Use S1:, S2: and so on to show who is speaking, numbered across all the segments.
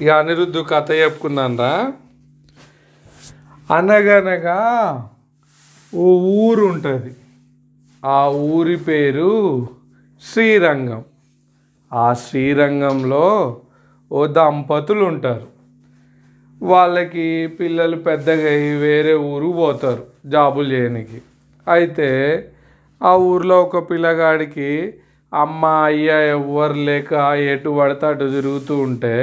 S1: ఇక అనిరుద్ధు కథ చెప్పుకున్నానరా అనగనగా ఓ ఊరు ఉంటుంది. ఆ ఊరి పేరు శ్రీరంగం. ఆ శ్రీరంగంలో ఓ దంపతులు ఉంటారు. వాళ్ళకి పిల్లలు పెద్దగా అయ్యి వేరే ఊరు పోతారు జాబులు చేయడానికి అయితే ఆ ఊర్లో ఒక పిల్లగాడికి అమ్మ అయ్య ఎవ్వరు లేక ఎటు పడితే అటు తిరుగుతూ ఉంటే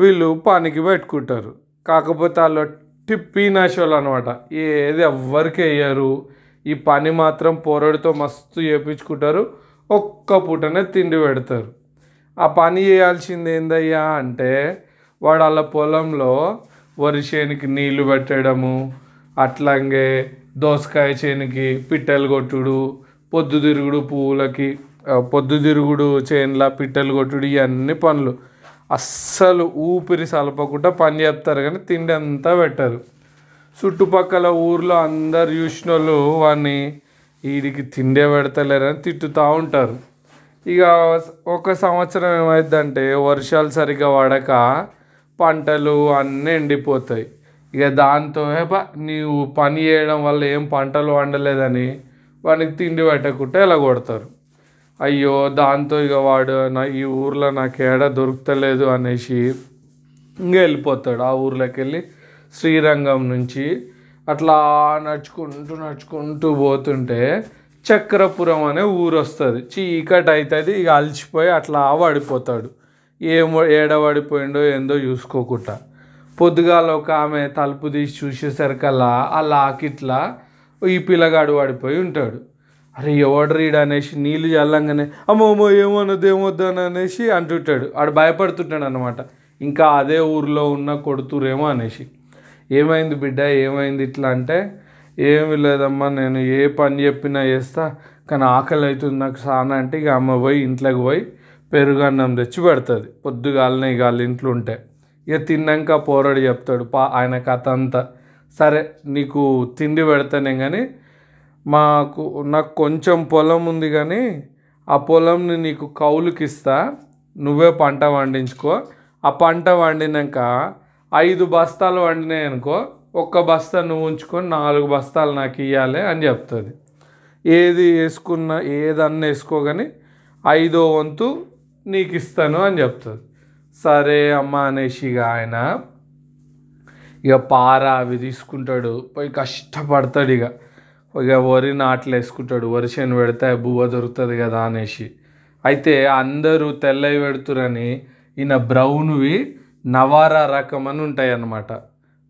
S1: వీళ్ళు పనికి పెట్టుకుంటారు. కాకపోతే వాళ్ళు టిప్పీ టిప్పీనాశోళ్ళు అనమాట ఏది ఎవ్వరికి వేయరు. ఈ పని మాత్రం పొరడితో మస్తు చేపించుకుంటారు. ఒక్క పూటనే తిండి పెడతారు. ఆ పని చేయాల్సింది ఏందయ్యా అంటే వాడు వాళ్ళ పొలంలో వరి చేనుకి నీళ్ళు పెట్టడము అట్లాగే దోసకాయ చేనుకి పిట్టలు కొట్టుడు పొద్దుతిరుగుడు పువ్వులకి పొద్దుతిరుగుడు చేనుల పిట్టలు కొట్టుడు ఇవన్నీ పనులు. అస్సలు ఊపిరి సలపకుండా పని చేస్తారు కానీ తిండి అంతా పెట్టరు. చుట్టుపక్కల ఊర్లో అందరు చూసిన వాళ్ళు వాడిని వీడికి తిండే పెడతలేరని తిట్టుతూ ఉంటారు. ఇక ఒక సంవత్సరం ఏమైందంటే వర్షాలు సరిగ్గా పడక పంటలు అన్నీ ఎండిపోతాయి. ఇక దాంతో నీవు పని చేయడం వల్ల ఏం పంటలు వండలేదని వానికి తిండి పెట్టకుండా ఇలా కొడతారు? అయ్యో దాంతో ఇక వాడు నా ఈ ఊర్లో నాకు ఏడ దొరుకుతలేదు అనేసి ఇంకా వెళ్ళిపోతాడు. ఆ ఊర్లోకి వెళ్ళి శ్రీరంగం నుంచి అట్లా నడుచుకుంటూ నడుచుకుంటూ పోతుంటే చక్రపురం అనే ఊరు వస్తుంది. చీకటి అవుతుంది ఇక అలసిపోయి అట్లా పడిపోతాడు. ఏం ఏడ పడిపోయిండో ఏందో చూసుకోకుండా. పొద్దుగాల ఒక ఆమె తలుపు తీసి చూసేసరికల్లా ఆ లాకిట్లా ఈ పిల్లగాడు పడిపోయి ఉంటాడు. అరే ఎవడు రీడ్ అనేసి నీళ్ళు చల్లంగానే అమ్మో అమ్మో ఏమన్నది ఏమొద్దని అనేసి అంటుంటాడు. ఆడు భయపడుతుంటాడు అనమాట ఇంకా అదే ఊర్లో ఉన్న కొడుతురేమో అనేసి. ఏమైంది బిడ్డ ఏమైంది ఇట్లా అంటే ఏమి లేదమ్మా నేను ఏ పని చెప్పినా చేస్తా కానీ ఆకలి అవుతుంది నాకు సానా అంటే ఇక అమ్మ పోయి ఇంట్లోకి పోయి పెరుగన్నం తెచ్చి పెడుతుంది. పొద్దుగాలనే ఇక వాళ్ళ ఇంట్లో ఉంటే. ఇక తిన్నాక పోరాడు చెప్తాడు పా ఆయన కథ అంతా. సరే నీకు తిండి పెడతానే కానీ మాకు నాకు కొంచెం పొలం ఉంది కానీ ఆ పొలంని నీకు కౌలుకి ఇస్తా నువ్వే పంట పండించుకో. ఆ పంట వండినాక ఐదు బస్తాలు వండినాయి అనుకో ఒక్క బస్తా నువ్వు ఉంచుకొని నాలుగు బస్తాలు నాకు ఇవ్వాలి అని చెప్తుంది. ఏది వేసుకున్నా ఏదన్నా వేసుకోగాని ఐదో వంతు నీకు ఇస్తాను అని చెప్తుంది. సరే అమ్మ అనేసి ఇక ఆయన ఇక పార అవి తీసుకుంటాడు. పోయి కష్టపడతాడు ఇక ఇక వరి నాట్లు వేసుకుంటాడు. వరి చేను పెడితే బువ్వ దొరుకుతుంది కదా అనేసి. అయితే అందరూ తెల్లవి పెడుతురని ఈయన బ్రౌన్వి నవారా రకం అని ఉంటాయి అన్నమాట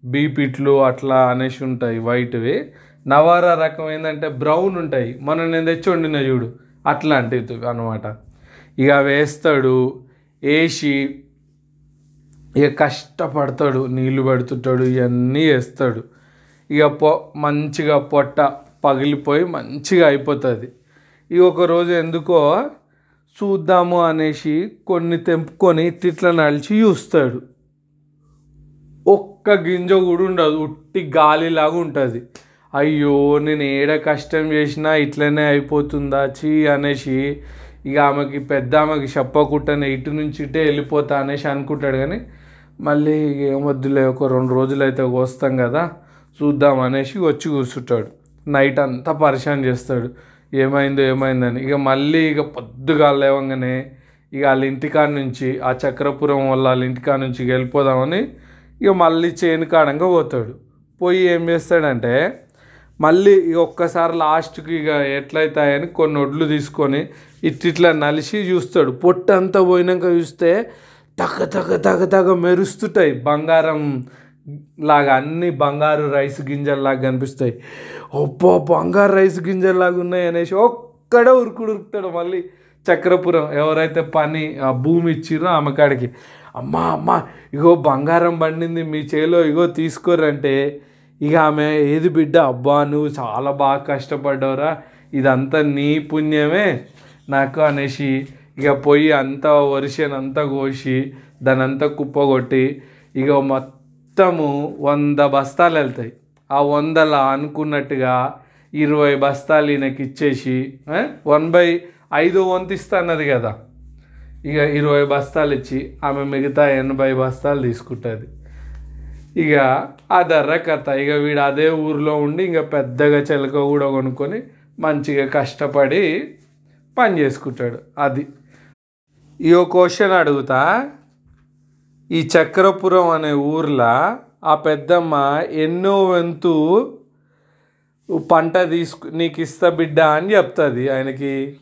S1: బీపిట్లు అట్లా అనేసి ఉంటాయి వైట్వి. నవారా రకం ఏంటంటే బ్రౌన్ ఉంటాయి. మనం నేను తెచ్చి వండిన చూడు అట్లాంటివి అనమాట ఇక వేస్తాడు వేసి ఇక కష్టపడతాడు నీళ్ళు పెడుతుంటాడు ఇవన్నీ వేస్తాడు. ఇక పొ మంచిగా పొట్ట పగిలిపోయి మంచిగా అయిపోతుంది. ఈ ఒక రోజు ఎందుకో చూద్దాము అనేసి కొన్ని తెంపుకొని తిట్ల నలిచి చూస్తాడు. ఒక్క గింజ కూడా ఉండదు ఉట్టి గాలిలాగా ఉంటుంది. అయ్యో నేను ఏడ కష్టం చేసినా ఇట్లనే అయిపోతుందా చీ అనేసి ఇక ఆమెకి పెద్ద ఆమెకి చెప్పకుండానే ఇటు నుంచి ఇటే వెళ్ళిపోతా అనేసి అనుకుంటాడు కానీ మళ్ళీ ఏమొద్దులే ఒక రెండు రోజులు అయితే వస్తాం కదా చూద్దాం అనేసి వచ్చి కూర్చుంటాడు. నైట్ అంతా పరిశాన్ చేస్తాడు. ఏమైందో ఏమైందని. ఇక మళ్ళీ ఇక పొద్దుగా లేవంగానే ఇక వాళ్ళ ఇంటికాడ నుంచి ఆ చక్రపురం వల్ల వాళ్ళ ఇంటికాడ నుంచి వెళ్ళిపోదామని ఇక మళ్ళీ చేను కాడంగా పోతాడు. పోయి ఏం చేస్తాడంటే మళ్ళీ ఇక ఒక్కసారి లాస్ట్కి ఇక ఎట్లయితాయని కొన్ని ఒడ్లు తీసుకొని ఇట్లా నలిసి చూస్తాడు. పొట్టు అంతా పోయినాక చూస్తే తగ తగ తగ తగ మెరుస్తుంటాయి. బంగారం లాగా అన్ని బంగారు రైస్ గింజల్లాగా కనిపిస్తాయి. ఒప్పో బంగారు రైస్ గింజల్లాగా ఉన్నాయి అనేసి ఒక్కడే ఉరుకుడు ఉరుకుతాడు మళ్ళీ చక్రపురం. ఎవరైతే పని ఆ భూమి ఇచ్చిరో ఆమె కాడికి అమ్మా అమ్మా ఇగో బంగారం పండింది మీ చేలో ఇగో తీసుకోరంటే ఇక ఆమె ఏది బిడ్డ? అబ్బా నువ్వు చాలా బాగా కష్టపడ్డావురా ఇదంతా నీ పుణ్యమే నాకు అనేసి ఇక పోయి అంతా వరిసేనంతా కోసి దానంతా అంతా కుప్పగొట్టి ఇక మొత్తము వంద బస్తాలు వెళ్తాయి. ఆ వందల అనుకున్నట్టుగా ఇరవై బస్తాలు ఈయనకి ఇచ్చేసి వన్ బై ఐదు వంతు ఇస్తాన్నది కదా. ఇక ఇరవై బస్తాలు ఇచ్చి ఆమె మిగతా ఎనభై బస్తాలు తీసుకుంటుంది. ఇక ఆ ధర కథ. ఇక వీడు అదే ఊరిలో ఉండి ఇంకా పెద్దగా చిలక కూడా కొనుక్కొని మంచిగా కష్టపడి పని చేసుకుంటాడు. అది. ఈ క్వశ్చన్ అడుగుతా. ఈ చక్రపురం అనే ఊర్లో ఆ పెద్దమ్మ ఎన్నో వంతు పంట తీసుకు నీకు ఇస్తా బిడ్డ అని చెప్తుంది ఆయనకి.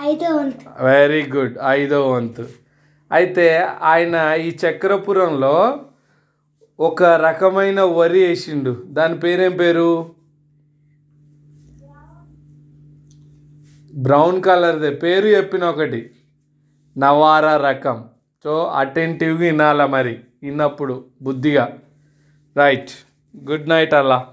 S2: ఐదో వంతు.
S1: వెరీ గుడ్ ఐదో వంతు. అయితే ఆయన ఈ చక్రపురంలో ఒక రకమైన వరి వేసిండు. దాని పేరేం పేరు? బ్రౌన్ కలర్దే పేరు చెప్పిన ఒకటి. నవారా రకం. సో అటెంటివ్గా వినాలా మరి? విన్నప్పుడు బుద్ధిగా. రైట్. గుడ్ నైట్ అలా